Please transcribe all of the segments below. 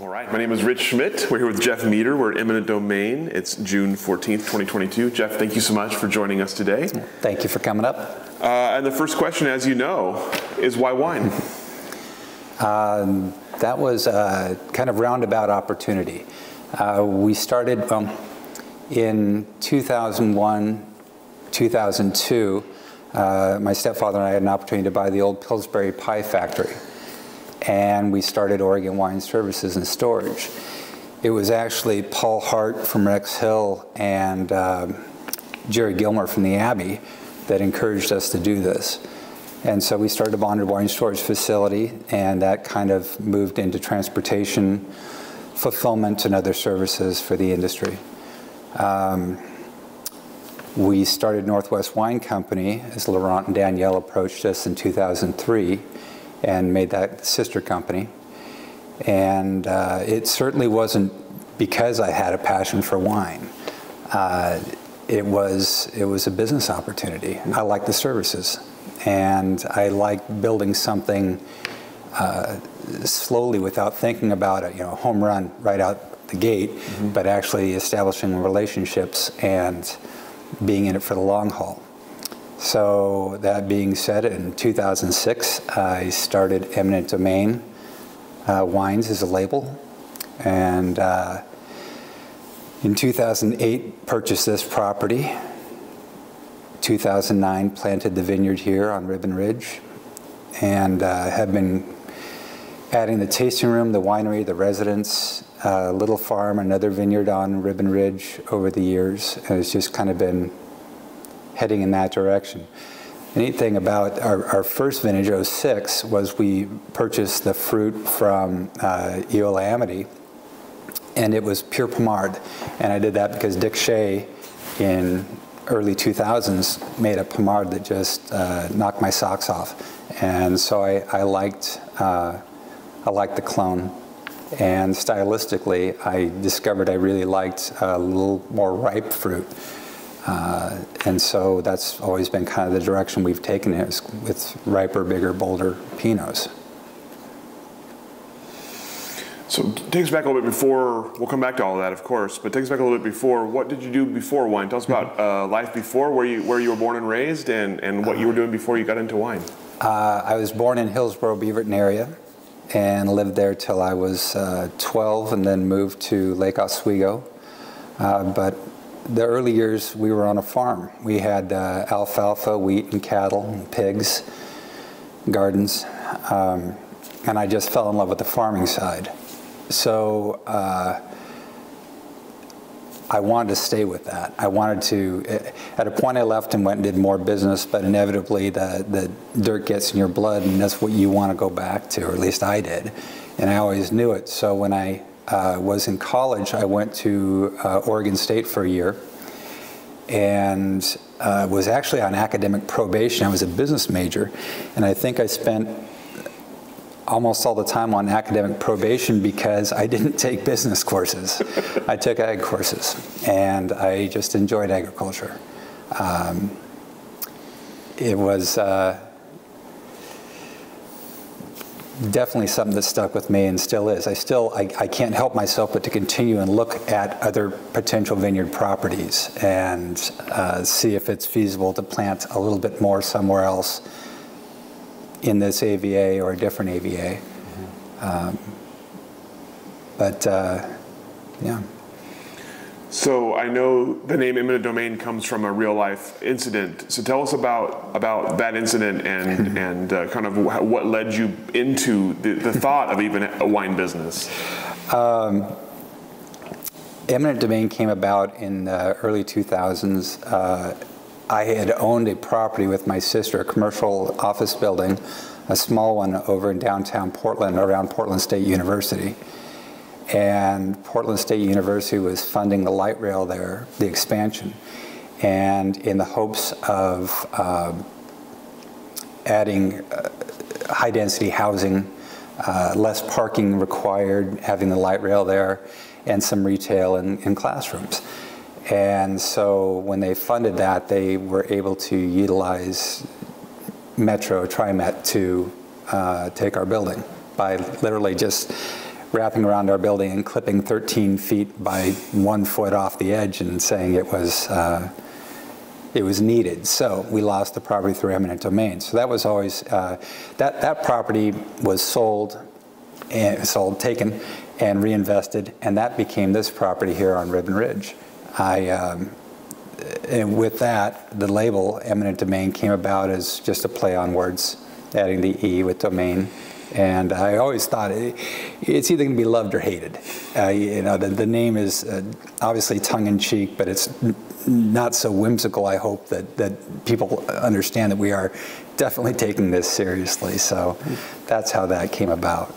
All right, my name is Rich Schmidt. We're here with Jeff Meader. We're at Eminent Domaine. It's June 14th, 2022. Jeff, thank you so much for joining us today. Thank you for coming up. Uh, and the first question, as you know, is why wine? Um, that was a kind of roundabout opportunity. Uh, we started um, in 2001, 2002. Uh, my stepfather and I had an opportunity to buy the old Pillsbury Pie Factory and we started Oregon Wine Services and Storage. It was actually Paul Hart from Rex Hill and um, Jerry Gilmore from the Abbey that encouraged us to do this. And so we started a bonded wine storage facility, and that kind of moved into transportation, fulfillment, and other services for the industry. Um, we started Northwest Wine Company as Laurent and Danielle approached us in 2003 and made that sister company. And uh, it certainly wasn't because I had a passion for wine. Uh, it was it was a business opportunity. I like the services, and I like building something uh, slowly without thinking about it. You know, home run right out the gate, mm-hmm. but actually establishing relationships and being in it for the long haul. So, that being said, in 2006, I started Eminent Domaine uh, Wines as a label. And uh, in 2008, purchased this property. 2009, planted the vineyard here on Ribbon Ridge. And uh, have been adding the tasting room, the winery, the residence, uh, little farm, another vineyard on Ribbon Ridge over the years. And it's just kind of been heading in that direction. The neat thing about our, our first vintage, 06, was we purchased the fruit from uh, Eola Amity, and it was pure Pommard. And I did that because Dick Shea in early 2000s made a Pommard that just uh, knocked my socks off. And so I, I liked, uh, I liked the clone. And stylistically, I discovered I really liked a little more ripe fruit. Uh, and so that's always been kind of the direction we've taken it is with riper, bigger, bolder Pinots. So take us back a little bit before, we'll come back to all of that, of course, but take us back a little bit before, what did you do before wine? Tell us about uh, life before, where you, where you were born and raised, and, and what you were doing before you got into wine. Uh, I was born in Hillsboro, Beaverton area, and lived there till I was uh, 12, and then moved to Lake Oswego. Uh, but the early years we were on a farm. We had uh, alfalfa, wheat, and cattle, and pigs, gardens, um, and I just fell in love with the farming side. So uh, I wanted to stay with that. I wanted to. At a point, I left and went and did more business, but inevitably, the the dirt gets in your blood, and that's what you want to go back to, or at least I did, and I always knew it. So when I uh, was in college, I went to uh, Oregon State for a year and uh, was actually on academic probation. I was a business major, and I think I spent almost all the time on academic probation because I didn't take business courses. I took ag courses, and I just enjoyed agriculture. Um, it was. Uh, definitely something that stuck with me and still is. I still I, I can't help myself but to continue and look at other potential vineyard properties and uh, see if it's feasible to plant a little bit more somewhere else in this AVA or a different AVA. Mm-hmm. Um, but uh, yeah. So I know the name eminent domain comes from a real life incident. So tell us about about that incident and and uh, kind of what led you into the, the thought of even a wine business. Um, eminent domain came about in the early 2000s. Uh, I had owned a property with my sister, a commercial office building, a small one over in downtown Portland, around Portland State University and Portland State University was funding the light rail there, the expansion. and in the hopes of um, adding uh, high density housing, uh, less parking required, having the light rail there, and some retail and, and classrooms. And so when they funded that, they were able to utilize Metro TriMet to uh, take our building by literally just wrapping around our building and clipping 13 feet by one foot off the edge and saying it was uh, it was needed. So we lost the property through eminent domain. So that was always uh, that that property was sold and sold taken and reinvested, and that became this property here on Ribbon Ridge. I um, and with that, the label eminent domain came about as just a play on words, adding the E with domain. And I always thought it, it's either going to be loved or hated. Uh, you know, the, the name is uh, obviously tongue in cheek, but it's not so whimsical. I hope that, that people understand that we are definitely taking this seriously. So that's how that came about.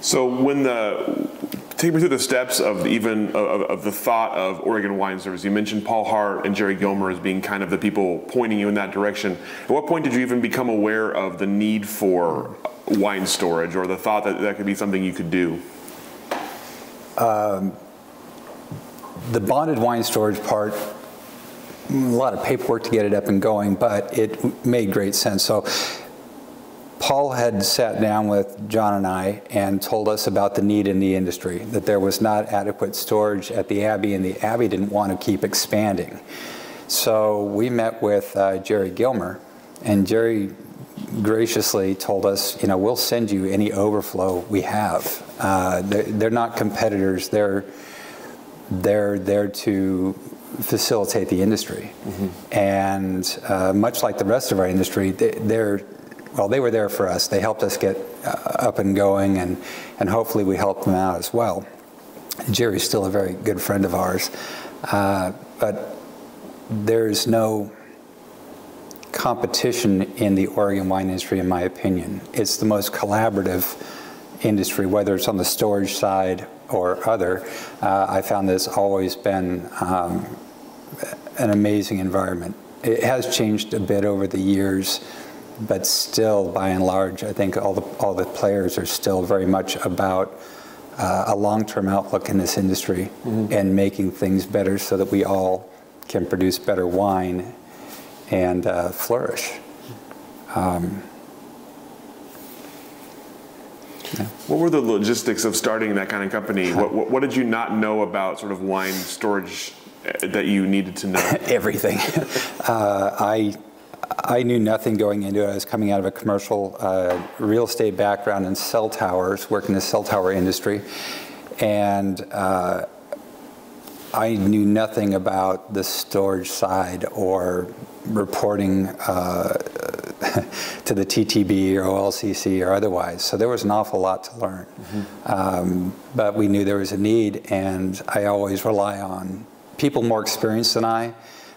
So when the take me through the steps of even of, of, the thought of Oregon Wine Service. You mentioned Paul Hart and Jerry Gilmer as being kind of the people pointing you in that direction. At what point did you even become aware of the need for wine storage, or the thought that that could be something you could do? Um, the bonded wine storage part a lot of paperwork to get it up and going, but it made great sense. So Paul had sat down with John and I and told us about the need in the industry, that there was not adequate storage at the Abbey, and the Abbey didn't want to keep expanding. So we met with uh, Jerry Gilmer, and Jerry graciously told us, you know, we'll send you any overflow we have. Uh, they're, they're, not competitors. They're they're there to facilitate the industry, mm-hmm. and uh, much like the rest of our industry, they, they're well, they were there for us. They helped us get uh, up and going, and, and hopefully we helped them out as well. Jerry's still a very good friend of ours, uh, but there's no competition in the Oregon wine industry, in my opinion. It's the most collaborative industry, whether it's on the storage side or other. Uh, I found this always been um, an amazing environment. It has changed a bit over the years but still, by and large, I think all the all the players are still very much about uh, a long-term outlook in this industry mm-hmm. and making things better so that we all can produce better wine and uh, flourish. Um, yeah. What were the logistics of starting that kind of company? what, what, what, did you not know about sort of wine storage uh, that you needed to know? Everything. uh, I I knew nothing going into it. I was coming out of a commercial uh, real estate background in cell towers, working in the cell tower industry. And uh, I knew nothing about the storage side or reporting uh, to the TTB or OLCC or otherwise. So there was an awful lot to learn. Mm-hmm. Um, but we knew there was a need, and I always rely on people more experienced than I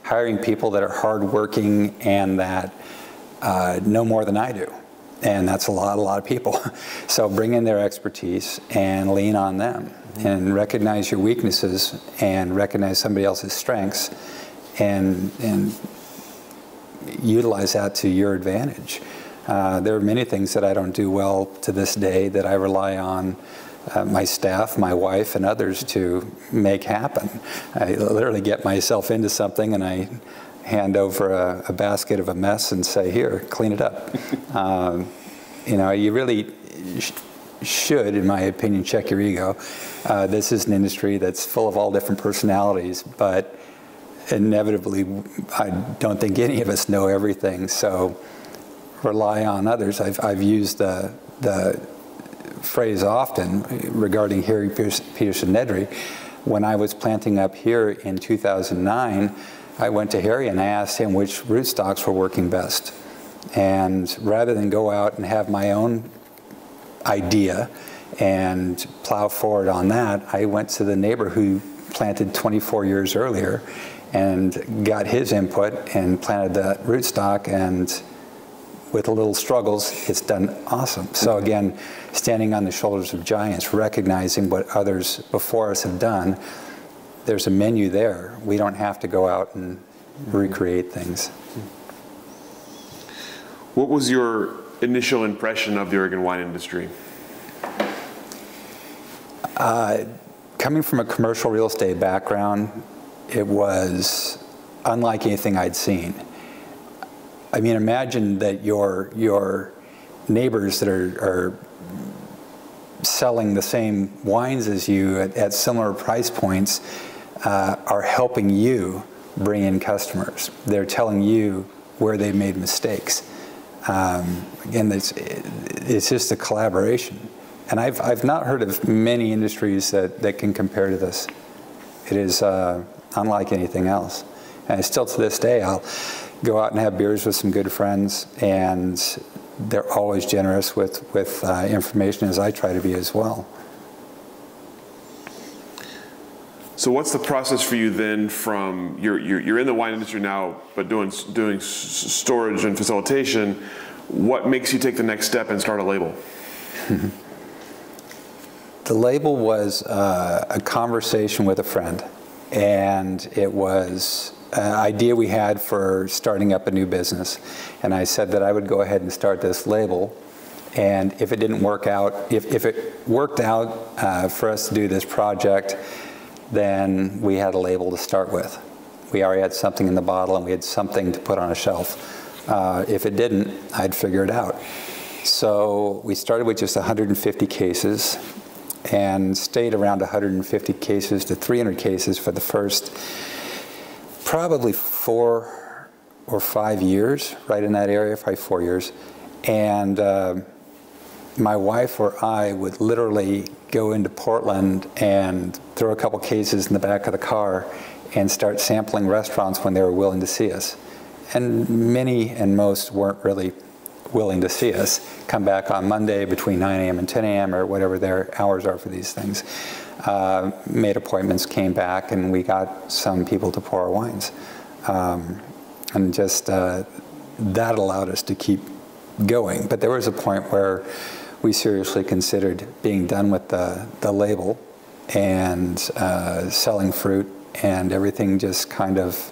hiring people that are hardworking and that uh, know more than I do. And that's a lot, a lot of people. so bring in their expertise and lean on them and recognize your weaknesses and recognize somebody else's strengths and, and utilize that to your advantage. Uh, there are many things that I don't do well to this day that I rely on uh, my staff, my wife, and others to make happen. I literally get myself into something and I hand over a, a basket of a mess and say, Here, clean it up. um, you know, you really sh- should, in my opinion, check your ego. Uh, this is an industry that's full of all different personalities, but inevitably, I don't think any of us know everything. So rely on others. I've, I've used the, the phrase often regarding Harry Peterson Nedry. When I was planting up here in 2009, I went to Harry and I asked him which rootstocks were working best. And rather than go out and have my own idea and plow forward on that, I went to the neighbor who planted 24 years earlier and got his input and planted that rootstock and with a little struggles, it's done awesome. So again, standing on the shoulders of giants, recognizing what others before us have done, there's a menu there. We don't have to go out and recreate things. What was your initial impression of the Oregon wine industry? Uh, coming from a commercial real estate background, it was unlike anything I'd seen. I mean, imagine that your your neighbors that are, are selling the same wines as you at, at similar price points uh, are helping you bring in customers. They're telling you where they made mistakes. Um, again, it's, it's just a collaboration. And I've, I've not heard of many industries that, that can compare to this. It is uh, unlike anything else. And still to this day, I'll go out and have beers with some good friends, and they're always generous with, with uh, information as I try to be as well. So what's the process for you then from, you're, you're, you're in the wine industry now, but doing, doing storage and facilitation. What makes you take the next step and start a label? the label was uh, a conversation with a friend, and it was an idea we had for starting up a new business. And I said that I would go ahead and start this label. And if it didn't work out, if, if it worked out uh, for us to do this project, then we had a label to start with. We already had something in the bottle and we had something to put on a shelf. Uh, if it didn't, I'd figure it out. So we started with just 150 cases and stayed around 150 cases to 300 cases for the first probably four or five years, right in that area, probably four years. And uh, my wife or I would literally go into Portland and throw a couple cases in the back of the car and start sampling restaurants when they were willing to see us. And many and most weren't really willing to see us. Come back on Monday between 9 a.m. and 10 a.m. or whatever their hours are for these things. Uh, made appointments, came back, and we got some people to pour our wines. Um, and just uh, that allowed us to keep going. But there was a point where we seriously considered being done with the, the label and uh, selling fruit, and everything just kind of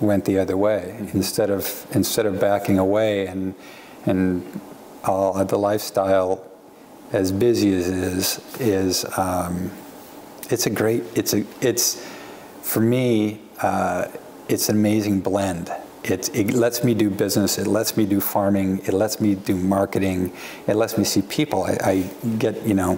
went the other way. Instead of instead of backing away and and all the lifestyle, as busy as it is, is um, it's a great it's a it's for me uh, it's an amazing blend it, it lets me do business, it lets me do farming, it lets me do marketing, it lets me see people. I, I get, you know,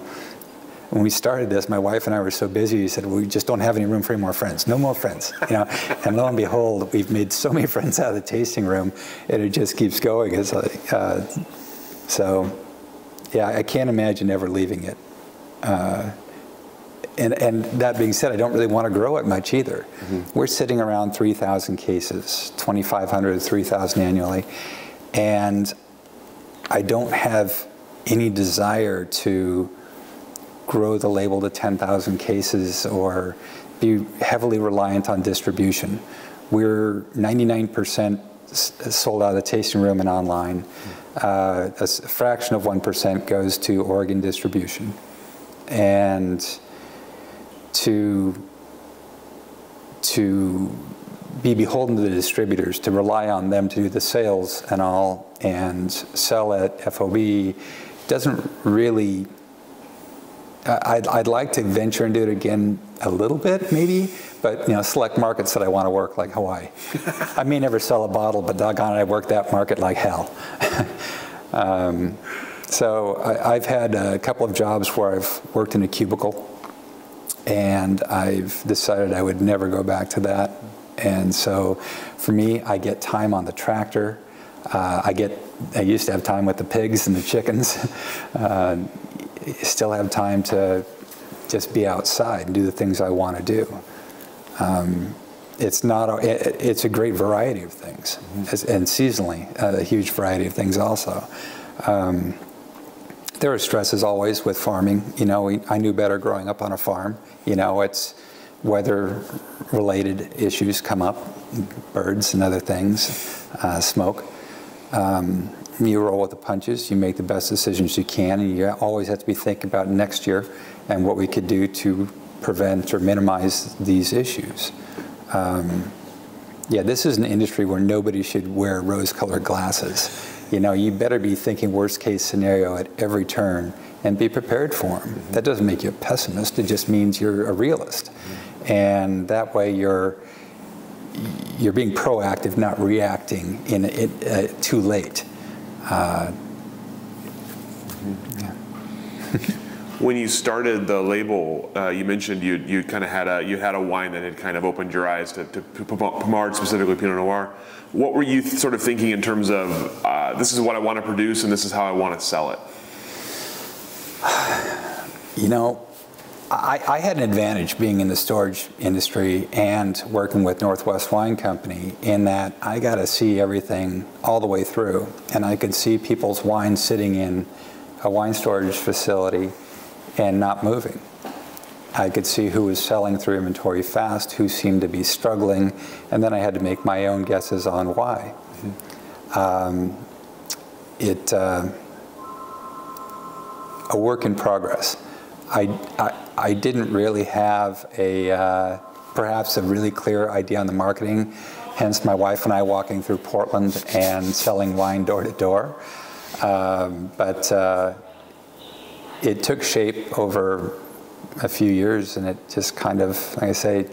when we started this, my wife and I were so busy. We said we just don't have any room for any more friends. No more friends, you know. and lo and behold, we've made so many friends out of the tasting room, and it just keeps going. It's like, uh, so, yeah, I can't imagine ever leaving it. Uh, and, and that being said, I don't really want to grow it much either. Mm-hmm. We're sitting around 3,000 cases, 2,500 to 3,000 annually. And I don't have any desire to grow the label to 10,000 cases or be heavily reliant on distribution. We're 99% sold out of the tasting room and online. Mm-hmm. Uh, a fraction of 1% goes to Oregon distribution. And to to be beholden to the distributors, to rely on them to do the sales and all, and sell at FOB doesn't really. I'd, I'd like to venture do it again a little bit, maybe, but you know, select markets that I want to work, like Hawaii. I may never sell a bottle, but doggone it, I work that market like hell. um, so I, I've had a couple of jobs where I've worked in a cubicle and I've decided I would never go back to that. And so for me, I get time on the tractor. Uh, I get, I used to have time with the pigs and the chickens. Uh, still have time to just be outside and do the things I want to do. Um, it's not, a, it, it's a great variety of things, mm-hmm. and seasonally, a huge variety of things also. Um, there are stresses always with farming. You know, we, I knew better growing up on a farm. You know, it's weather-related issues come up, birds and other things, uh, smoke. Um, you roll with the punches. You make the best decisions you can, and you always have to be thinking about next year and what we could do to prevent or minimize these issues. Um, yeah, this is an industry where nobody should wear rose-colored glasses. You know, you better be thinking worst-case scenario at every turn and be prepared for them. Mm-hmm. That doesn't make you a pessimist. It just means you're a realist, mm-hmm. and that way you're you're being proactive, not reacting in it uh, too late. Uh, yeah. when you started the label, uh, you mentioned you you kind of had a you had a wine that had kind of opened your eyes to, to Pommard, specifically Pinot Noir. What were you th- sort of thinking in terms of uh, this is what I want to produce and this is how I want to sell it? You know, I, I, had an advantage being in the storage industry and working with Northwest Wine Company in that I got to see everything all the way through, and I could see people's wine sitting in a wine storage facility and not moving. I could see who was selling through inventory fast, who seemed to be struggling, and then I had to make my own guesses on why. Um, it uh, a work in progress. I, I, I didn't really have a uh, perhaps a really clear idea on the marketing. Hence, my wife and I walking through Portland and selling wine door to door. Um, but uh, it took shape over a few years, and it just kind of, like I say,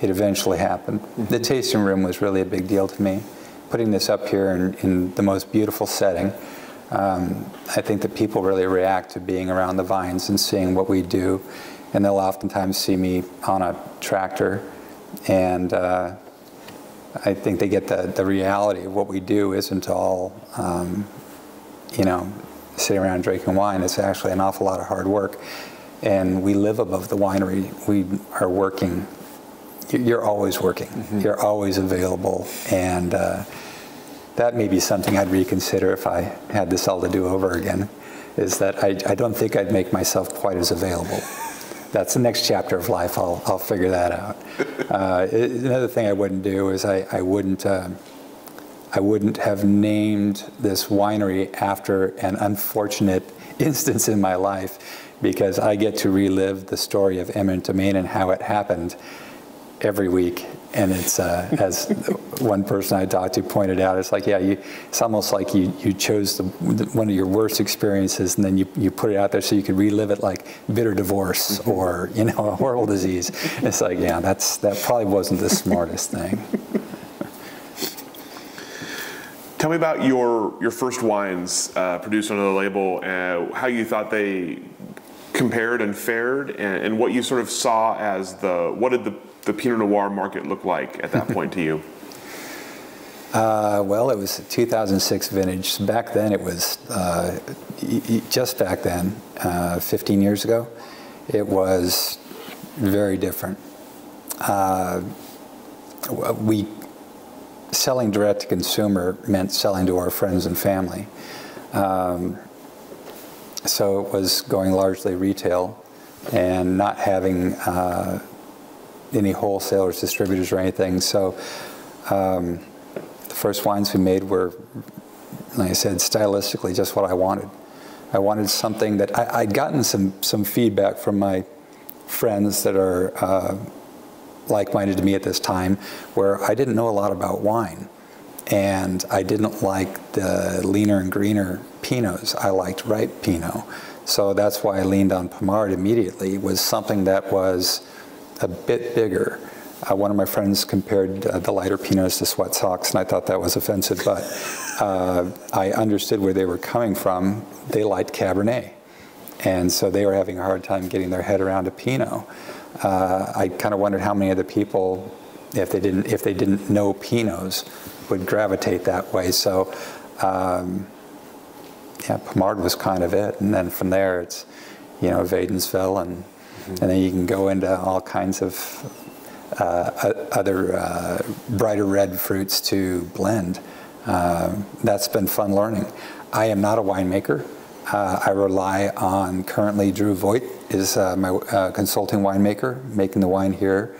it eventually happened. Mm-hmm. The tasting room was really a big deal to me. Putting this up here in, in the most beautiful setting, um, I think that people really react to being around the vines and seeing what we do, and they'll oftentimes see me on a tractor, and uh, I think they get the, the reality of what we do isn't all, um, you know, sitting around drinking wine. It's actually an awful lot of hard work. And we live above the winery. We are working. You're always working. Mm-hmm. You're always available. And uh, that may be something I'd reconsider if I had this all to do over again, is that I, I don't think I'd make myself quite as available. That's the next chapter of life. I'll, I'll figure that out. Uh, another thing I wouldn't do is I, I wouldn't. Uh, I wouldn't have named this winery after an unfortunate instance in my life because I get to relive the story of eminent domain and how it happened every week. And it's, uh, as one person I talked to pointed out, it's like, yeah, you, it's almost like you, you chose the, one of your worst experiences and then you, you put it out there so you could relive it like bitter divorce mm-hmm. or, you know, a horrible disease. It's like, yeah, that's, that probably wasn't the smartest thing. Tell me about your your first wines uh, produced under the label, uh, how you thought they compared and fared, and, and, what you sort of saw as the what did the, the Pinot Noir market look like at that point to you? Uh, well, it was 2006 vintage. Back then, it was uh, just back then, uh, 15 years ago. It was very different. Uh, we selling direct to consumer meant selling to our friends and family. Um, so it was going largely retail and not having uh, any wholesalers, distributors, or anything. So um, the first wines we made were, like I said, stylistically just what I wanted. I wanted something that I, would gotten some some feedback from my friends that are uh, like-minded to me at this time, where I didn't know a lot about wine, and I didn't like the leaner and greener Pinots. I liked ripe Pinot, so that's why I leaned on Pommard immediately. Was something that was a bit bigger. Uh, one of my friends compared uh, the lighter Pinots to sweat socks, and I thought that was offensive, but uh, I understood where they were coming from. They liked Cabernet, and so they were having a hard time getting their head around a Pinot uh, I kind of wondered how many other people, if they didn't if they didn't know Pinots, would gravitate that way. So, um, yeah, Pommard was kind of it, and then from there it's, you know, Wädenswil, and mm-hmm. and then you can go into all kinds of uh, other uh, brighter red fruits to blend. Uh, that's been fun learning. I am not a winemaker. Uh, I rely on currently Drew Voit is uh, my uh, consulting winemaker, making the wine here.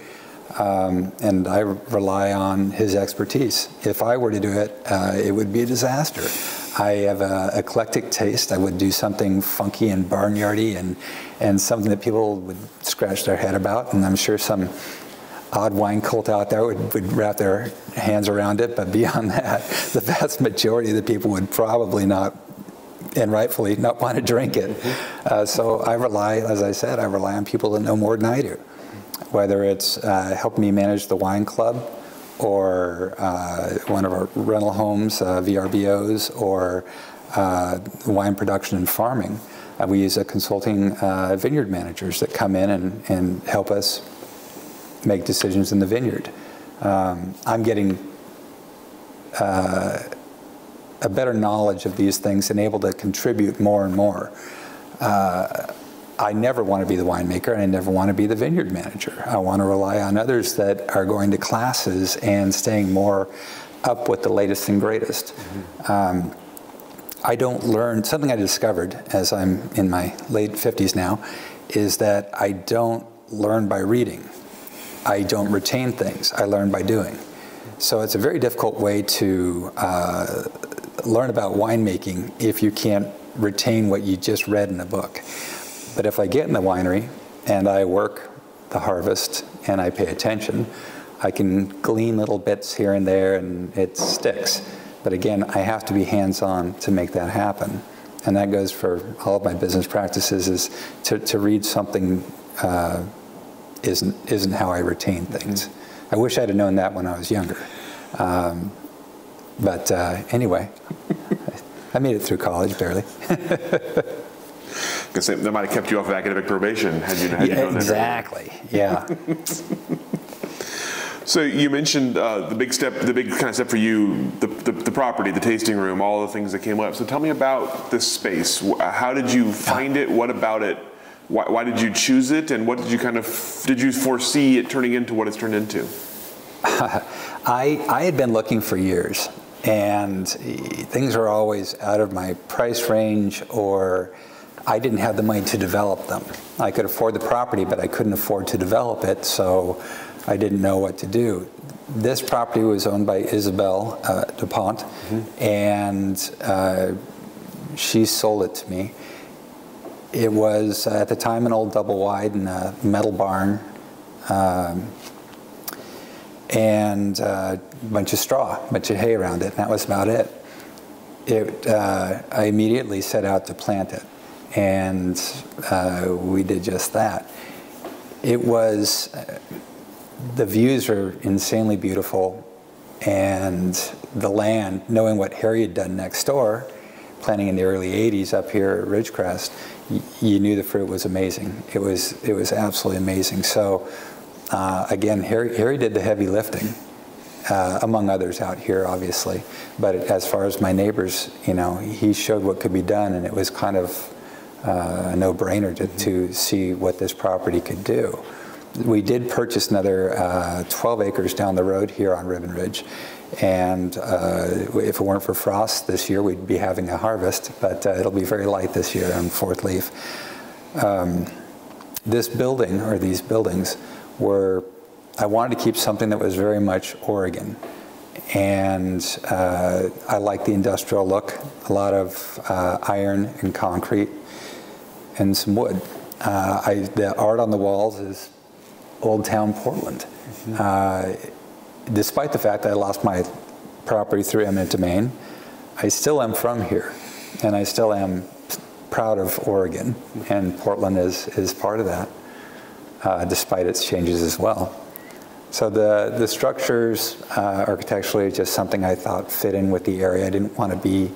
Um, and I rely on his expertise. If I were to do it, uh, it would be a disaster. I have an eclectic taste. I would do something funky and barnyardy and, and something that people would scratch their head about. And I'm sure some odd wine cult out there would, would wrap their hands around it. But beyond that, the vast majority of the people would probably not and rightfully not want to drink it. Uh, so I rely, as I said, I rely on people that know more than I do, whether it's uh, helping me manage the wine club or uh, one of our rental homes, uh, VRBOs, or uh, wine production and farming. Uh, we use a consulting vineyard managers that come in and, and help us make decisions in the vineyard. Um, I'm getting a better knowledge of these things and able to contribute more and more. Uh, I never want to be the winemaker and I never want to be the vineyard manager. I want to rely on others that are going to classes and staying more up with the latest and greatest. Mm-hmm. Um, I don't learn, something I discovered as I'm in my late 50s now, is that I don't learn by reading. I don't retain things, I learn by doing. So it's a very difficult way to uh, learn about winemaking if you can't retain what you just read in a book. But if I get in the winery and I work the harvest and I pay attention, I can glean little bits here and there and it sticks. But again, I have to be hands on to make that happen. And that goes for all of my business practices is to, to read something uh, isn't, isn't how I retain things. Mm-hmm. I wish I'd have known that when I was younger. Um, but uh, anyway, I made it through college barely. Because that might have kept you off of academic probation had you, had yeah, you known exactly. Yeah. so you mentioned uh, the big step, the big kind of step for you, the, the, the, property, the tasting room, all the things that came up. So tell me about this space. How did you find it? What about it? Why, why did you choose it? And what did you kind of did you foresee it turning into what it's turned into? I I had been looking for years and things are always out of my price range or I didn't have the money to develop them. I could afford the property, but I couldn't afford to develop it, so I didn't know what to do. This property was owned by Isabel uh, DuPont, mm-hmm. and uh, she sold it to me. It was uh, at the time an old double wide in a metal barn. Um, and uh, a bunch of straw, a bunch of hay around it, and that was about it. it uh, I immediately set out to plant it, and uh, we did just that. It was, uh, the views were insanely beautiful, and the land, knowing what Harry had done next door, planting in the early 80s up here at Ridgecrest, you knew the fruit was amazing. It was, it was absolutely amazing. So uh, again, Harry, Harry did the heavy lifting, uh, among others out here, obviously. But as far as my neighbors, you know, he showed what could be done, and it was kind of uh, a no-brainer to, to, see what this property could do. We did purchase another uh, 12 acres down the road here on Ribbon Ridge, and uh, if it weren't for frost this year, we'd be having a harvest, but uh, it'll be very light this year on fourth leaf. Um, this building, or these buildings, were I wanted to keep something that was very much Oregon. And uh, I like the industrial look, a lot of uh, iron and concrete and some wood. Uh, I, the art on the walls is Old Town Portland. Mm-hmm. Uh, despite the fact that I lost my property through eminent domain, I still am from here. And I still am proud of Oregon, and Portland is, is part of that uh, despite its changes as well. So the, the structures uh, architecturally just something I thought fit in with the area. I didn't want to be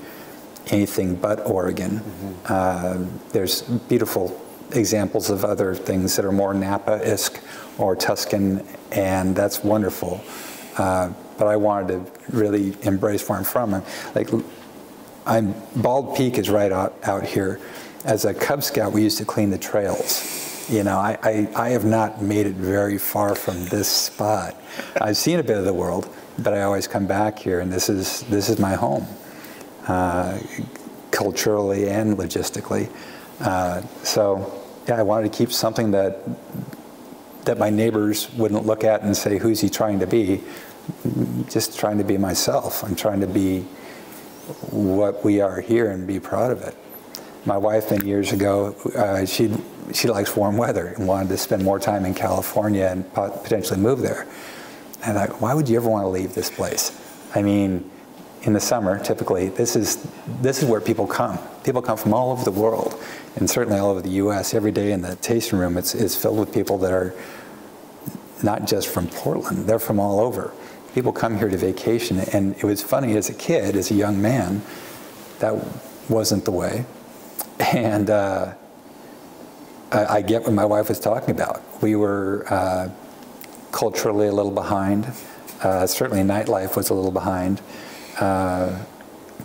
anything but Oregon. Mm-hmm. Uh, there's beautiful examples of other things that are more Napa-esque or Tuscan, and that's wonderful. Uh, but I wanted to really embrace where I'm from. Like, I'm Bald Peak is right out, out here. As a Cub Scout, we used to clean the trails you know, I, I, I, have not made it very far from this spot. I've seen a bit of the world, but I always come back here, and this is this is my home, uh, culturally and logistically. Uh, so, yeah, I wanted to keep something that that my neighbors wouldn't look at and say, "Who's he trying to be?" Just trying to be myself. I'm trying to be what we are here and be proud of it. My wife, many years ago, uh, she she likes warm weather and wanted to spend more time in California and potentially move there. And I thought, why would you ever want to leave this place? I mean, in the summer, typically, this is this is where people come. People come from all over the world, and certainly all over the U.S. Every day in the tasting room, it's, it's filled with people that are not just from Portland; they're from all over. People come here to vacation, and it was funny as a kid, as a young man, that wasn't the way, and. Uh, I, I, get what my wife was talking about. We were uh, culturally a little behind. Uh, certainly, nightlife was a little behind. Uh,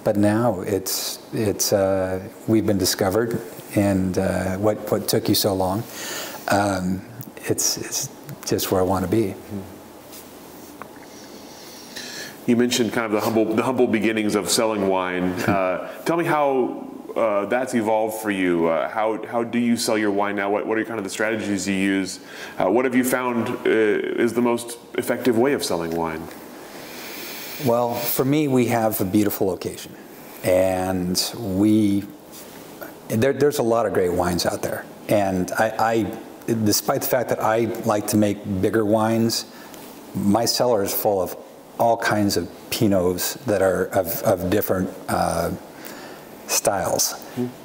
but now it's it's uh, we've been discovered, and uh, what what took you so long, um, it's it's just where I want to be. You mentioned kind of the humble the humble beginnings of selling wine. Uh, tell me how uh, that's evolved for you? Uh, how, how do you sell your wine now? What, what are kind of the strategies you use? Uh, what have you found uh, is the most effective way of selling wine? Well, for me, we have a beautiful location, and we there, there's a lot of great wines out there. And I, I, despite the fact that I like to make bigger wines, my cellar is full of all kinds of pinots that are of, of different uh, styles.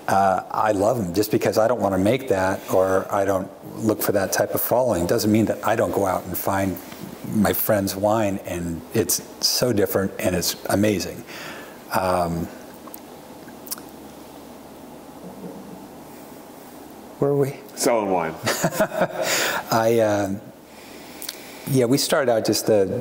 Uh, I love them just because I don't want to make that or I don't look for that type of following. Doesn't mean that I don't go out and find my friend's wine and it's so different and it's amazing. Um, where are we? Selling wine. I, uh, yeah, we started out just uh,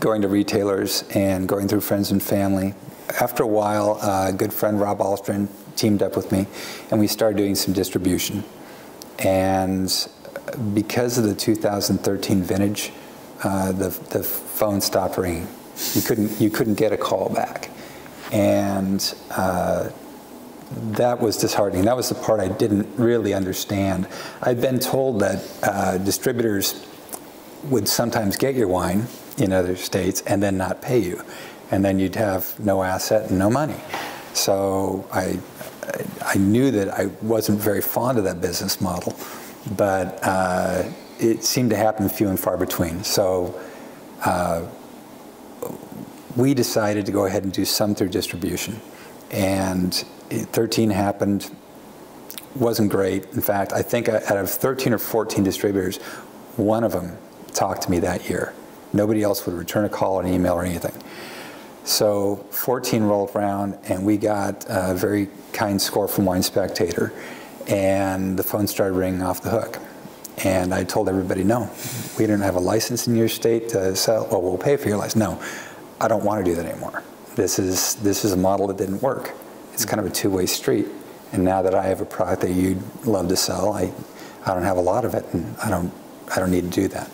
going to retailers and going through friends and family, after a while, uh, a good friend Rob Ahlstrom teamed up with me, and we started doing some distribution. And because of the 2013 vintage, uh, the the phone stopped ringing. You couldn't you couldn't get a call back, and uh, that was disheartening. That was the part I didn't really understand. I'd been told that uh, distributors would sometimes get your wine in other states and then not pay you and then you'd have no asset and no money. So I, I knew that I wasn't very fond of that business model, but uh, it seemed to happen few and far between. So uh, we decided to go ahead and do some through distribution. And 13 happened, wasn't great. In fact, I think out of 13 or 14 distributors, one of them talked to me that year. Nobody else would return a call, or an email, or anything. So 14 rolled around, and we got a very kind score from Wine Spectator, and the phone started ringing off the hook. And I told everybody, no, we don't have a license in your state to sell. Well, we'll pay for your license. No, I don't want to do that anymore. This is this is a model that didn't work. It's kind of a two-way street. And now that I have a product that you'd love to sell, I, I don't have a lot of it, and I don't I don't need to do that.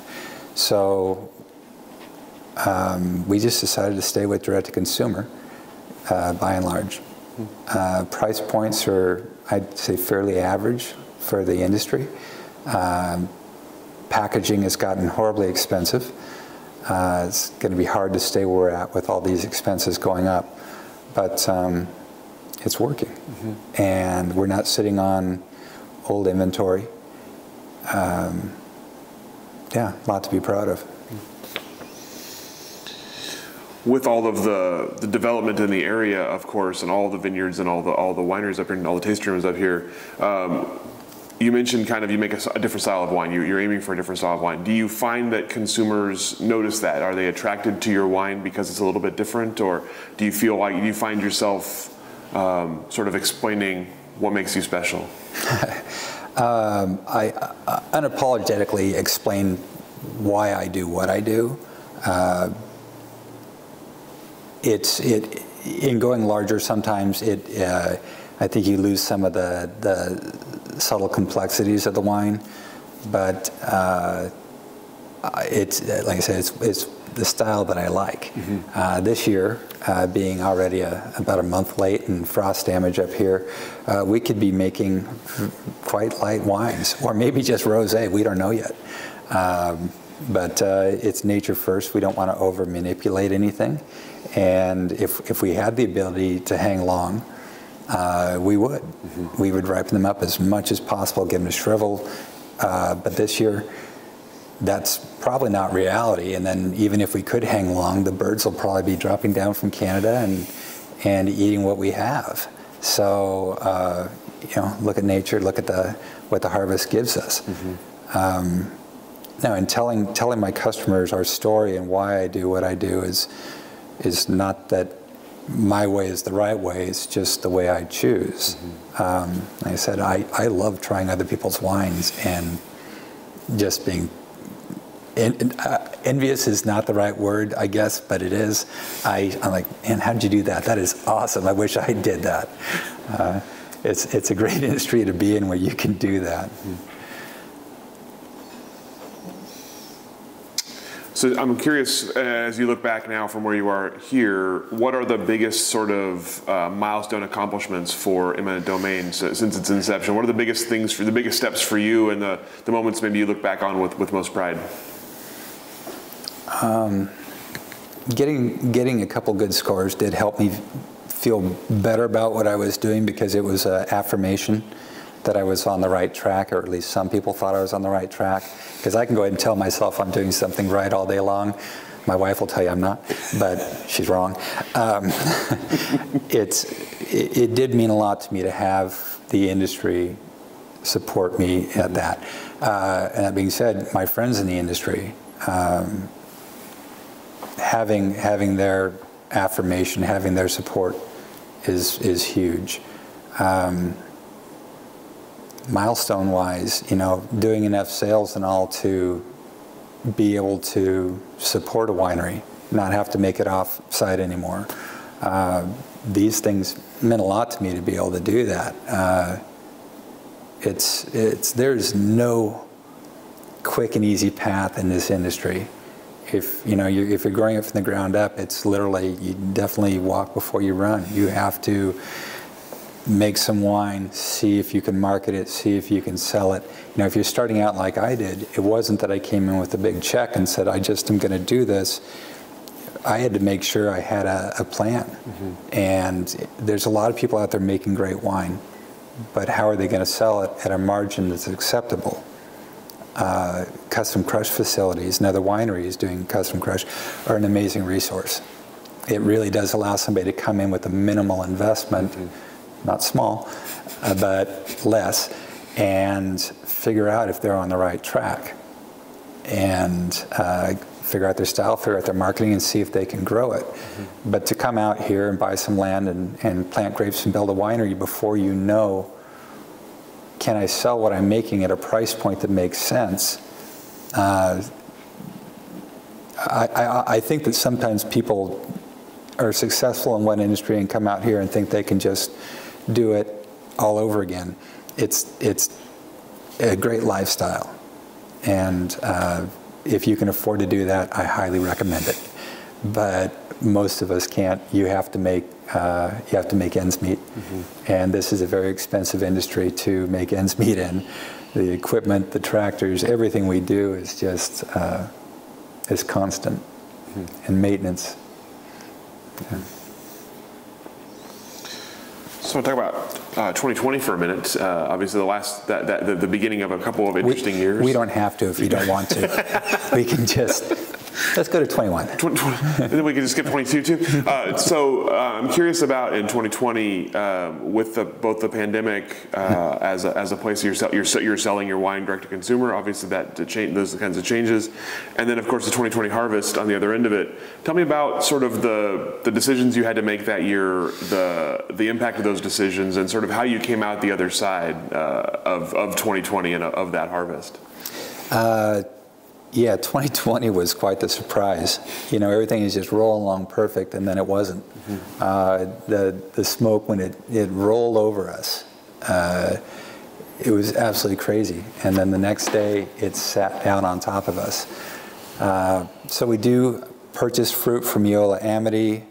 So um, we just decided to stay with direct to consumer uh, by and large. Uh, price points are, I'd say, fairly average for the industry. Um, packaging has gotten horribly expensive. Uh, it's going to be hard to stay where we're at with all these expenses going up, but um, it's working. Mm-hmm. And we're not sitting on old inventory. Um, yeah, a lot to be proud of with all of the, the development in the area, of course, and all the vineyards and all the all the wineries up here and all the tasting rooms up here, um, you mentioned kind of you make a, a different style of wine. You, are aiming for a different style of wine. Do you find that consumers notice that? Are they attracted to your wine because it's a little bit different, or do you feel like do you find yourself um, sort of explaining what makes you special? um, I unapologetically explain why I do what I do. Uh, it's it in going larger. Sometimes it, uh, I think you lose some of the the subtle complexities of the wine, but uh, it's like I said, it's it's the style that I like. Mm-hmm. Uh, this year, uh, being already a, about a month late and frost damage up here, uh, we could be making quite light wines, or maybe just rosé. We don't know yet. Um, but uh, it's nature first. We don't want to over manipulate anything. And if, if we had the ability to hang long, uh, we would. Mm-hmm. We would ripen them up as much as possible, get them to shrivel. Uh, but this year, that's probably not reality. And then even if we could hang long, the birds will probably be dropping down from Canada and and eating what we have. So uh, you know, look at nature, look at the what the harvest gives us. Mm-hmm. Um, now, in telling telling my customers our story and why I do what I do is is not that my way is the right way. It's just the way I choose. Mm-hmm. Um, like I said, I, I love trying other people's wines and just being en- uh, envious is not the right word, I guess, but it is. I, I'm like, man, how did you do that? That is awesome. I wish I did that. Uh, it's, it's a great industry to be in where you can do that. So I'm curious, uh, as you look back now from where you are here, what are the biggest sort of uh, milestone accomplishments for Eminent Domaine since its inception? What are the biggest things for the biggest steps for you and the, the moments maybe you look back on with, with most pride? Um, getting getting a couple good scores did help me feel better about what I was doing because it was an affirmation that I was on the right track, or at least some people thought I was on the right track. Because I can go ahead and tell myself I'm doing something right all day long. My wife will tell you I'm not, but she's wrong. Um, it's it, it, did mean a lot to me to have the industry support me at that. Uh, and that being said, my friends in the industry. Um, having having their affirmation, having their support is is huge. Um, milestone wise, you know, doing enough sales and all to be able to support a winery, not have to make it off site anymore. Uh, these things meant a lot to me to be able to do that. Uh, it's it's there's no quick and easy path in this industry if you know you're, if you're growing it from the ground up, it's literally you definitely walk before you run. You have to make some wine, see if you can market it, see if you can sell it. You know, if you're starting out like I did, it wasn't that I came in with a big check and said I just am going to do this. I had to make sure I had a, a plan. Mm-hmm. And there's a lot of people out there making great wine, but how are they going to sell it at a margin that's acceptable? uh, custom crush facilities now the wineries doing custom crush are an amazing resource. It really does allow somebody to come in with a minimal investment, mm-hmm. Not small, uh, but less, and figure out if they're on the right track. And uh, figure out their style, figure out their marketing, and see if they can grow it. Mm-hmm. But to come out here and buy some land and, and plant grapes and build a winery before you know can I sell what I'm making at a price point that makes sense? Uh, I, I, I, think that sometimes people are successful in one industry and come out here and think they can just do it all over again. It's, it's a great lifestyle. And uh, if you can afford to do that, I highly recommend it. But most of us can't. You have to make uh, you have to make ends meet, mm-hmm. and this is a very expensive industry to make ends meet in. The equipment, the tractors, everything we do is just uh, is constant, mm-hmm. and maintenance. Yeah. So talk about uh, 2020 for a minute. Uh, obviously, the last that, that the, the, beginning of a couple of interesting we, years. We don't have to if you don't want to. we can just Let's go to 21. 20, 20, and then we can just skip 22 too. Uh, so uh, I'm curious about in 2020 um, with the, both the pandemic uh, as, a, as a place you're, you're, you're selling your wine direct to consumer. Obviously, that to change those kinds of changes, and then of course the 2020 harvest on the other end of it. Tell me about sort of the the decisions you had to make that year, the the impact of those decisions, and sort of how you came out the other side uh, of of 2020 and of that harvest. Yeah, 2020 was quite the surprise. You know, everything is just rolling along perfect, and then it wasn't. Mm-hmm. Uh, the the smoke when it it rolled over us, uh, it was absolutely crazy. And then the next day, it sat down on top of us. Uh, so we do purchase fruit from Eola Amity,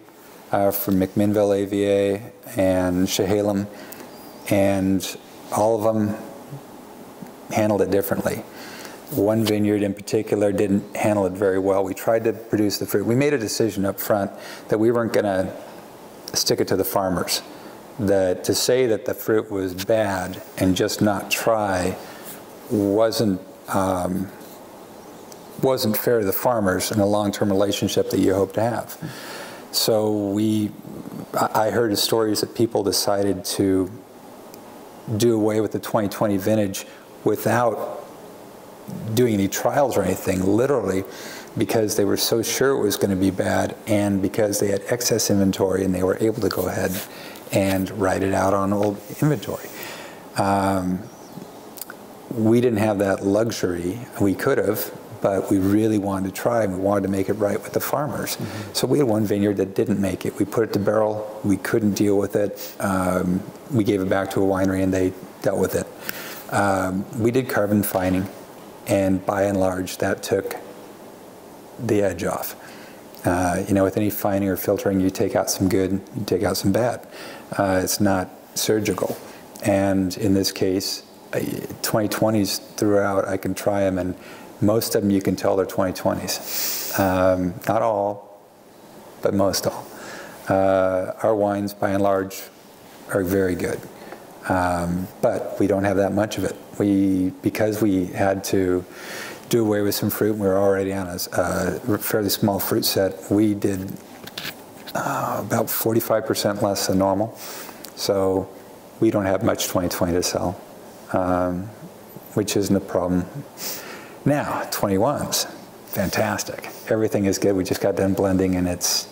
uh, from McMinnville AVA, and Chehalem, and all of them handled it differently. One vineyard in particular didn't handle it very well. We tried to produce the fruit. We made a decision up front that we weren't going to stick it to the farmers. That to say that the fruit was bad and just not try wasn't um, wasn't fair to the farmers in a long-term relationship that you hope to have. So we, I heard of stories that people decided to do away with the 2020 vintage without doing any trials or anything, literally, because they were so sure it was going to be bad and because they had excess inventory and they were able to go ahead and write it out on old inventory. Um, we didn't have that luxury. We could have, but we really wanted to try and we wanted to make it right with the farmers. Mm-hmm. So we had one vineyard that didn't make it. We put it to barrel. We couldn't deal with it. Um, we gave it back to a winery and they dealt with it. Um, we did carbon fining, and by and large, that took the edge off. Uh, you know, with any fining or filtering, you take out some good, you take out some bad. Uh, it's not surgical. And in this case, 2020s throughout, I can try them, and most of them you can tell they're 2020s. Um, not all, but most all. Uh, our wines, by and large, are very good. Um, but we don't have that much of it. We, because we had to do away with some fruit, And we were already on a, a fairly small fruit set, we did uh, about 45% less than normal. So we don't have much 2020 to sell um, which isn't a problem. Now, 21s, fantastic. Everything is good. We just got done blending, and it's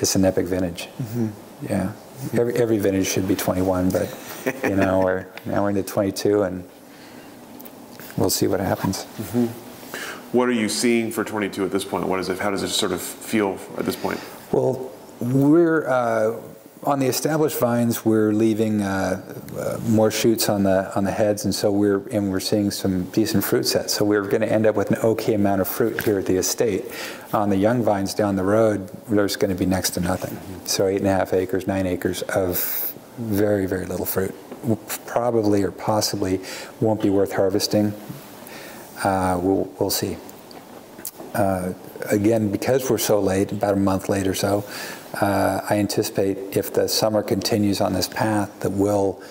it's an epic vintage. Mm-hmm. Yeah, every every vintage should be 21, but you know, we're now we're into 22, and we'll see what happens. Mm-hmm. What are you seeing for 22 at this point? What is it? How does it sort of feel at this point? Well, we're uh, on the established vines, we're leaving uh, uh, more shoots on the on the heads, and so we're and we're seeing some decent fruit sets. So we're going to end up with an okay amount of fruit here at the estate. On the young vines down the road, there's going to be next to nothing. So eight and a half acres, nine acres of very very little fruit. Probably or possibly won't be worth harvesting. Uh, we'll we'll see. Uh, again, because we're so late, about a month late or so, uh, I anticipate if the summer continues on this path that we'll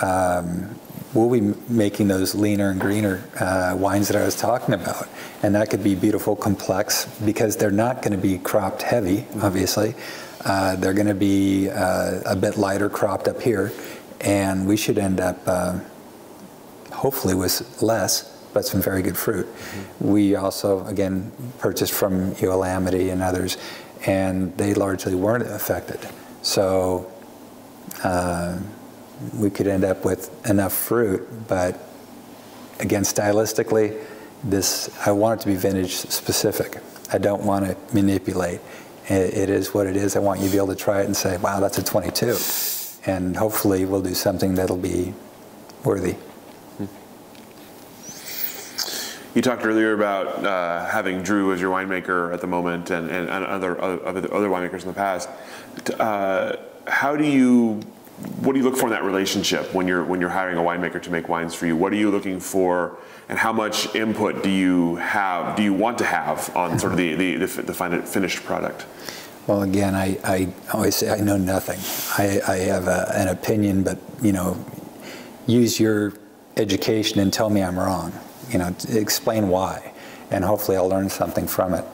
um, we'll be making those leaner and greener uh, wines that I was talking about, and that could be beautiful, complex because they're not going to be cropped heavy, obviously. Uh, they're going to be uh, a bit lighter cropped up here, and we should end up uh, hopefully with less but some very good fruit. Mm-hmm. We also, again, purchased from Amity and others, and they largely weren't affected. So uh, we could end up with enough fruit, but again, stylistically, this I want it to be vintage specific. I don't want to manipulate. It, it is what it is. I want you to be able to try it and say, "Wow, that's a 22," and hopefully, we'll do something that'll be worthy. You talked earlier about uh, having Drew as your winemaker at the moment, and, and, and other, other other winemakers in the past. Uh, how do you what do you look for in that relationship when you're when you're hiring a winemaker to make wines for you? What are you looking for, and how much input do you have? Do you want to have on sort of the the, the, the finished product? Well, again, I, I always say I know nothing. I, I have a, an opinion, but you know, use your education and tell me I'm wrong you know, explain why, and hopefully I'll learn something from it.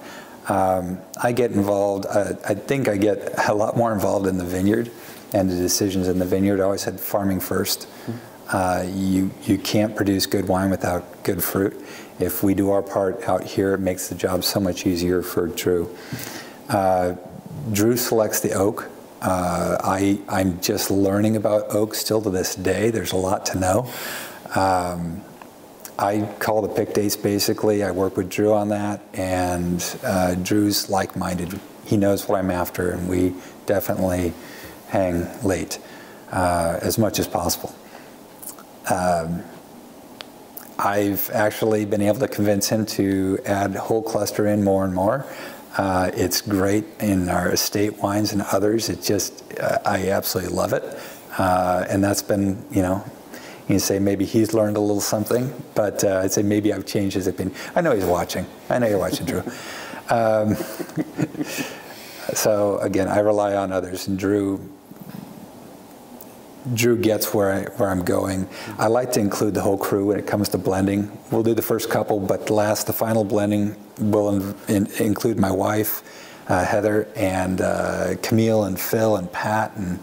Um, I get involved, uh, I think I get a lot more involved in the vineyard and the decisions in the vineyard. I always said farming 1st uh, you, you can't produce good wine without good fruit. If we do our part out here, it makes the job so much easier for Drew. Uh, Drew selects the oak. Uh, I, I'm just learning about oak still to this day. There's a lot to know. Um, I call the pick dates basically. I work with Drew on that, and uh, Drew's like minded. He knows what I'm after, and we definitely hang late uh, as much as possible. Um, I've actually been able to convince him to add whole cluster in more and more. Uh, it's great in our estate wines and others. It just, uh, I absolutely love it. Uh, and that's been, you know, You say maybe he's learned a little something, but uh, I'd say maybe I've changed his opinion. I know he's watching. I know you're watching, Drew. Um, so again, I rely on others, and Drew. Drew gets where I where I'm going. I like to include the whole crew when it comes to blending. We'll do the first couple, but last, the final blending will in, in, include my wife, uh, Heather, and uh, Camille, and Phil, and Pat, and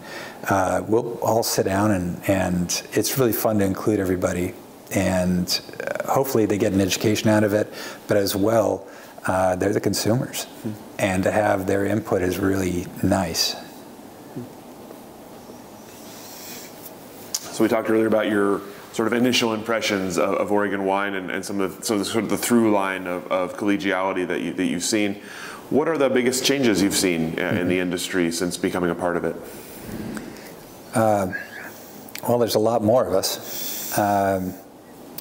uh, we'll all sit down and, and it's really fun to include everybody. And uh, hopefully they get an education out of it, but as well, uh, they're the consumers. Mm-hmm. And to have their input is really nice. So we talked earlier about your sort of initial impressions of, of Oregon wine and, and, some of the, so the, sort of the through line of, of collegiality that you that you've seen. What are the biggest changes you've seen mm-hmm. in the industry since becoming a part of it? Uh, well, there's a lot more of us. Um,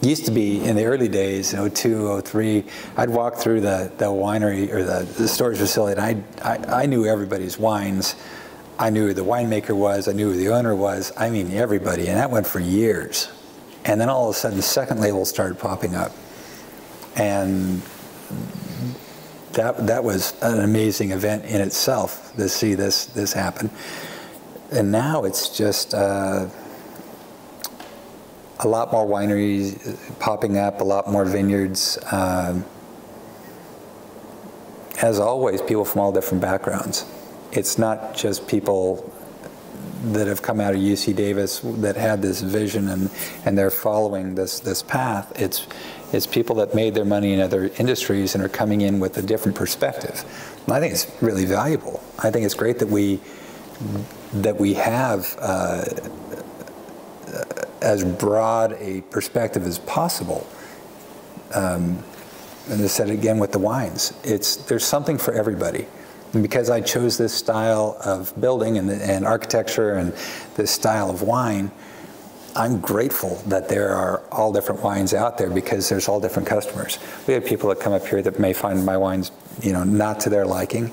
used to be in the early days, in 02, 03, I'd walk through the, the winery or the, the storage facility and I, I, I knew everybody's wines. I knew who the winemaker was, I knew who the owner was, I mean everybody, and that went for years. And then all of a sudden, second label started popping up. And that, that was an amazing event in itself to see this, this happen and now it's just uh, a lot more wineries popping up, a lot more vineyards. Um, as always, people from all different backgrounds. It's not just people that have come out of UC Davis that had this vision and, and they're following this, this path. It's, it's people that made their money in other industries and are coming in with a different perspective. And I think it's really valuable. I think it's great that we that we have uh, as broad a perspective as possible. Um, and I said again with the wines, it's there's something for everybody. And because I chose this style of building and, and architecture and this style of wine, I'm grateful that there are all different wines out there because there's all different customers. We have people that come up here that may find my wines, you know, not to their liking,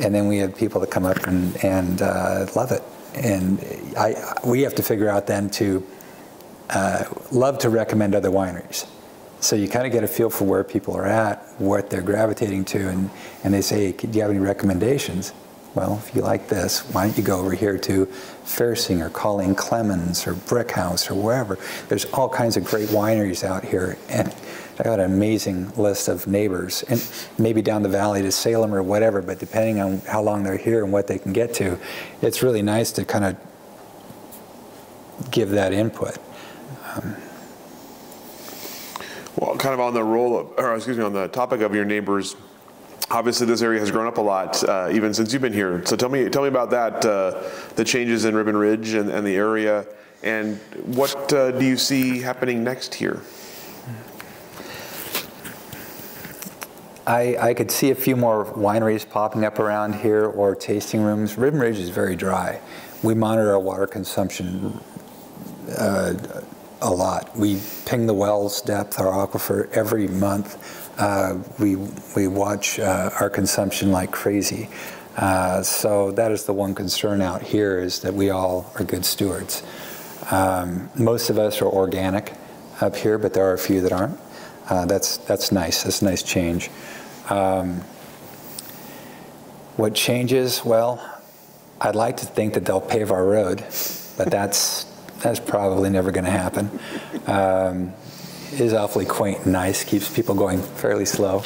and then we have people that come up and, and uh, love it. And I, we have to figure out then to uh, love to recommend other wineries. So you kind of get a feel for where people are at, what they're gravitating to, and, and they say, do you have any recommendations? Well, if you like this, why don't you go over here to Fairsinger, or Colene Clemens or Brickhouse or wherever. There's all kinds of great wineries out here. And I got an amazing list of neighbors, and maybe down the valley to Salem or whatever. But depending on how long they're here and what they can get to, it's really nice to kind of give that input. Um, kind of on the role, of, or excuse me, on the topic of your neighbors. Obviously, this area has grown up a lot, uh, even since you've been here. So tell me, tell me about that, uh, the changes in Ribbon Ridge and, and the area, and what uh, do you see happening next here? I, I could see a few more wineries popping up around here or tasting rooms. Ribbon Ridge is very dry. We monitor our water consumption uh, a lot. We ping the wells depth, our aquifer, every month. Uh, we, we watch uh, our consumption like crazy. Uh, so that is the one concern out here is that we all are good stewards. Um, most of us are organic up here, but there are a few that aren't. Uh, that's, that's nice. That's a nice change. Um, what changes? Well, I'd like to think that they'll pave our road, but that's that's probably never going to happen. Um, is awfully quaint and nice, keeps people going fairly slow.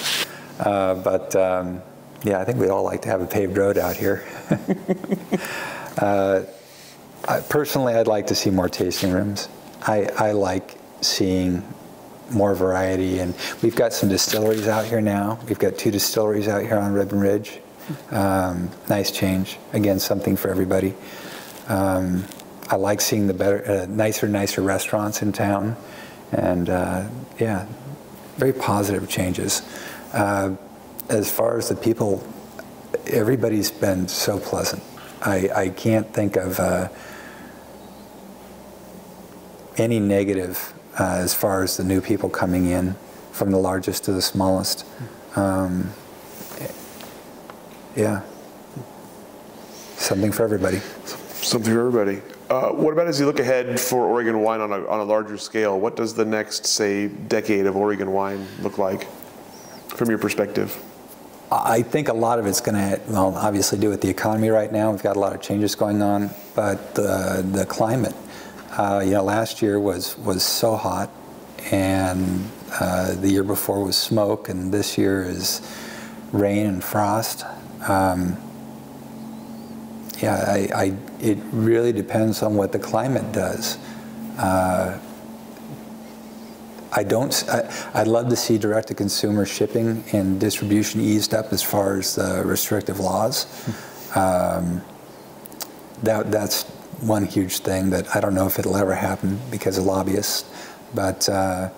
Uh, but um, yeah, I think we'd all like to have a paved road out here. uh, I, personally, I'd like to see more tasting rooms. I, I like seeing more variety. And we've got some distilleries out here now. We've got two distilleries out here on Ribbon Ridge. Um, nice change. Again, something for everybody. Um, I like seeing the better, uh, nicer, nicer restaurants in town, and uh, yeah, very positive changes. Uh, as far as the people, everybody's been so pleasant. I, I can't think of uh, any negative uh, as far as the new people coming in, from the largest to the smallest. Um, yeah, something for everybody. Something for everybody. Uh, what about as you look ahead for Oregon wine on a, on a larger scale? What does the next, say, decade of Oregon wine look like from your perspective? I think a lot of it's going to, well, obviously do with the economy right now. We've got a lot of changes going on, but the, the climate, uh, you know, last year was, was so hot, and uh, the year before was smoke, and this year is rain and frost. Um, yeah, I, I, it really depends on what the climate does. Uh, I don't. I, would love to see direct-to-consumer shipping and distribution eased up as far as the restrictive laws. Um, that that's one huge thing that I don't know if it'll ever happen because of lobbyists, but uh,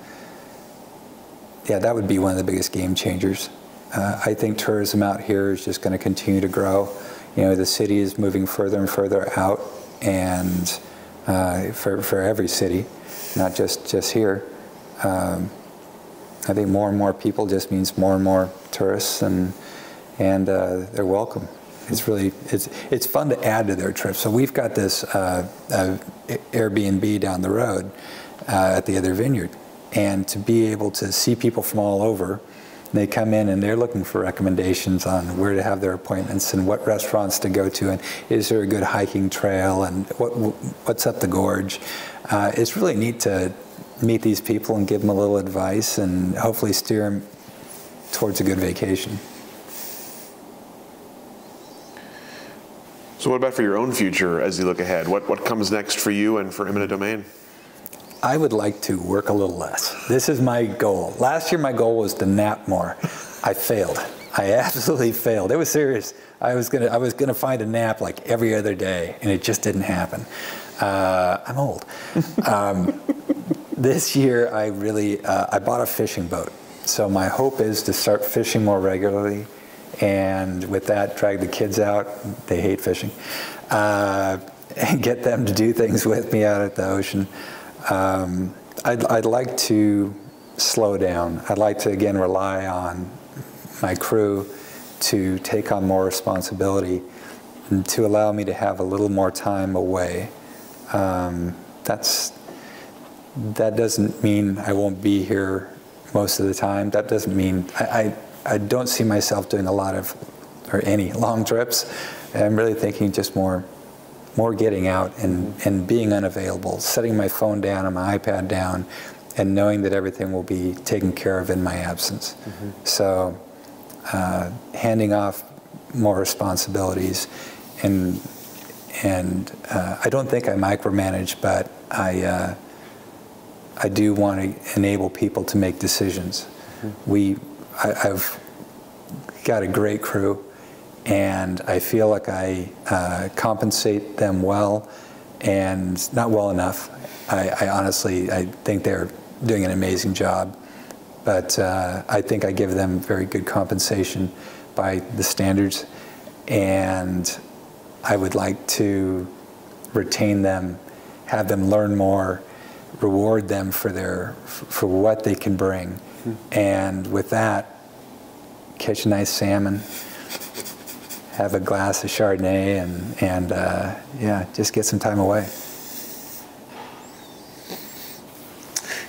yeah, that would be one of the biggest game changers. Uh, I think tourism out here is just going to continue to grow. You know, the city is moving further and further out, and uh, for for every city, not just just here. Um, I think more and more people just means more and more tourists, and and uh, they're welcome. It's really it's it's fun to add to their trip. So we've got this uh, uh, Airbnb down the road uh, at the other vineyard, and to be able to see people from all over. They come in and they're looking for recommendations on where to have their appointments and what restaurants to go to, and is there a good hiking trail and what what's up the gorge. Uh, it's really neat to meet these people and give them a little advice and hopefully steer them towards a good vacation. So, what about for your own future as you look ahead? What, what comes next for you and for Eminent Domaine? I would like to work a little less. This is my goal. Last year, my goal was to nap more. I failed. I absolutely failed. It was serious. I was gonna, I was gonna find a nap like every other day, and it just didn't happen. Uh, I'm old. Um, this year, I really uh, I bought a fishing boat. So my hope is to start fishing more regularly, and with that, drag the kids out. They hate fishing, uh, and get them to do things with me out at the ocean. Um, I'd, I'd like to slow down. I'd like to again rely on my crew to take on more responsibility and to allow me to have a little more time away. Um, that's that doesn't mean I won't be here most of the time. That doesn't mean I, I, I don't see myself doing a lot of or any long trips. I'm really thinking just more more getting out and, and being unavailable, setting my phone down and my iPad down, and knowing that everything will be taken care of in my absence. Mm-hmm. So, uh, handing off more responsibilities, and and uh, I don't think I micromanage, but I. Uh, I do want to enable people to make decisions. Mm-hmm. We, I, have got a great crew, and I feel like I uh, compensate them well, and not well enough. I, I, honestly, I think they're doing an amazing job, but uh, I think I give them very good compensation by the standards, and I would like to retain them, have them learn more reward them for their for what they can bring, mm-hmm. and with that, catch a nice salmon, have a glass of Chardonnay, and and uh, yeah, just get some time away.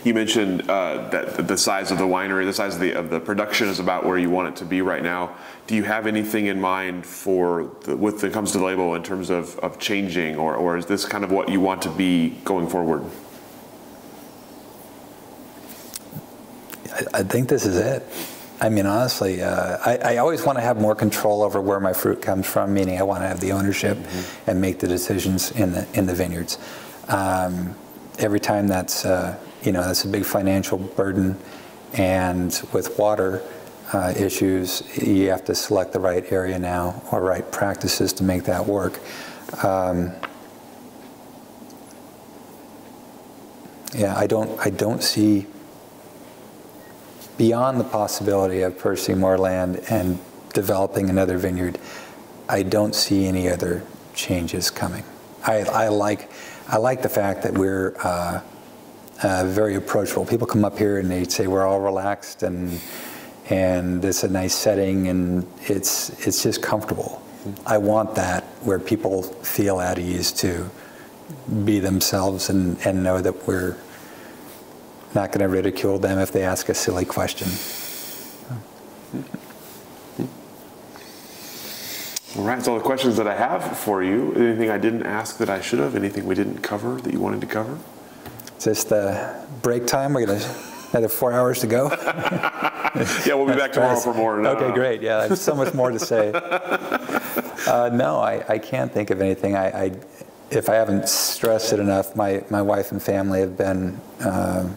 You mentioned uh, that the size of the winery, the size of the of the production is about where you want it to be right now. Do you have anything in mind for the, with it comes to the label in terms of, of changing, or, or is this kind of what you want to be going forward? I, I think this is it. I mean, honestly, uh, I, I, always want to have more control over where my fruit comes from. Meaning, I want to have the ownership mm-hmm. and make the decisions in the in the vineyards. Um, every time that's uh, you know that's a big financial burden, and with water uh, issues, you have to select the right area now or right practices to make that work. Um, yeah, I don't I don't see beyond the possibility of purchasing more land and developing another vineyard, I don't see any other changes coming. I, I like, I like the fact that we're uh, uh, very approachable. People come up here and they say we're all relaxed and and it's a nice setting and it's it's just comfortable. I want that where people feel at ease to be themselves and, and know that we're not going to ridicule them if they ask a silly question. All right, that's all the questions that I have for you. Anything I didn't ask that I should have? Anything we didn't cover that you wanted to cover? Is this the break time? We're going to another four hours to go. yeah, we'll be back tomorrow for more. No, okay, great. Yeah, I have so much more to say. Uh, no, I, I can't think of anything. I, I, if I haven't stressed it enough, my, my wife and family have been uh,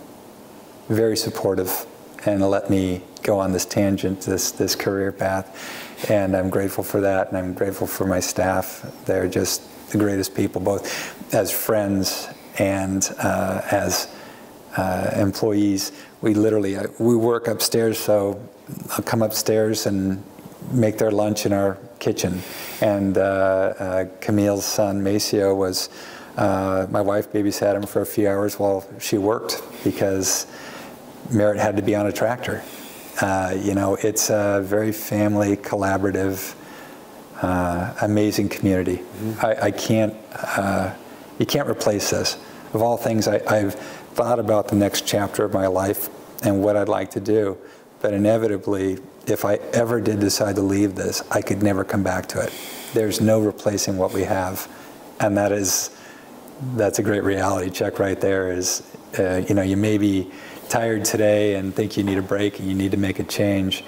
very supportive and let me go on this tangent, this this career path, and I'm grateful for that, and I'm grateful for my staff. They're just the greatest people, both as friends and uh, as uh, employees. We literally uh, we work upstairs, so I'll come upstairs and make their lunch in our kitchen. And uh, uh Camille's son Maceo was uh, my wife babysat him for a few hours while she worked because Merritt had to be on a tractor. Uh, you know, it's a very family, collaborative, uh, amazing community. Mm-hmm. I, I, can't, uh, you can't replace this. Of all things, I, I've thought about the next chapter of my life and what I'd like to do, but inevitably, if I ever did decide to leave this, I could never come back to it. There's no replacing what we have, and that is, that's a great reality check right there. Is uh, you know, you may be tired today and think you need a break and you need to make a change,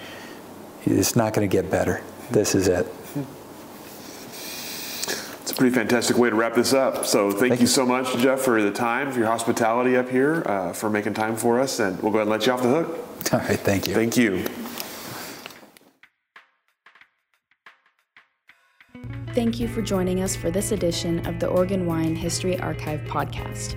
it's not going to get better. This is it. It's a pretty fantastic way to wrap this up. So thank, thank you, you, so much, Jeff, for the time, for your hospitality up here, uh, for making time for us, and we'll go ahead and let you off the hook. All right, thank you. Thank you. Thank you for joining us for this edition of the Oregon Wine History Archive podcast.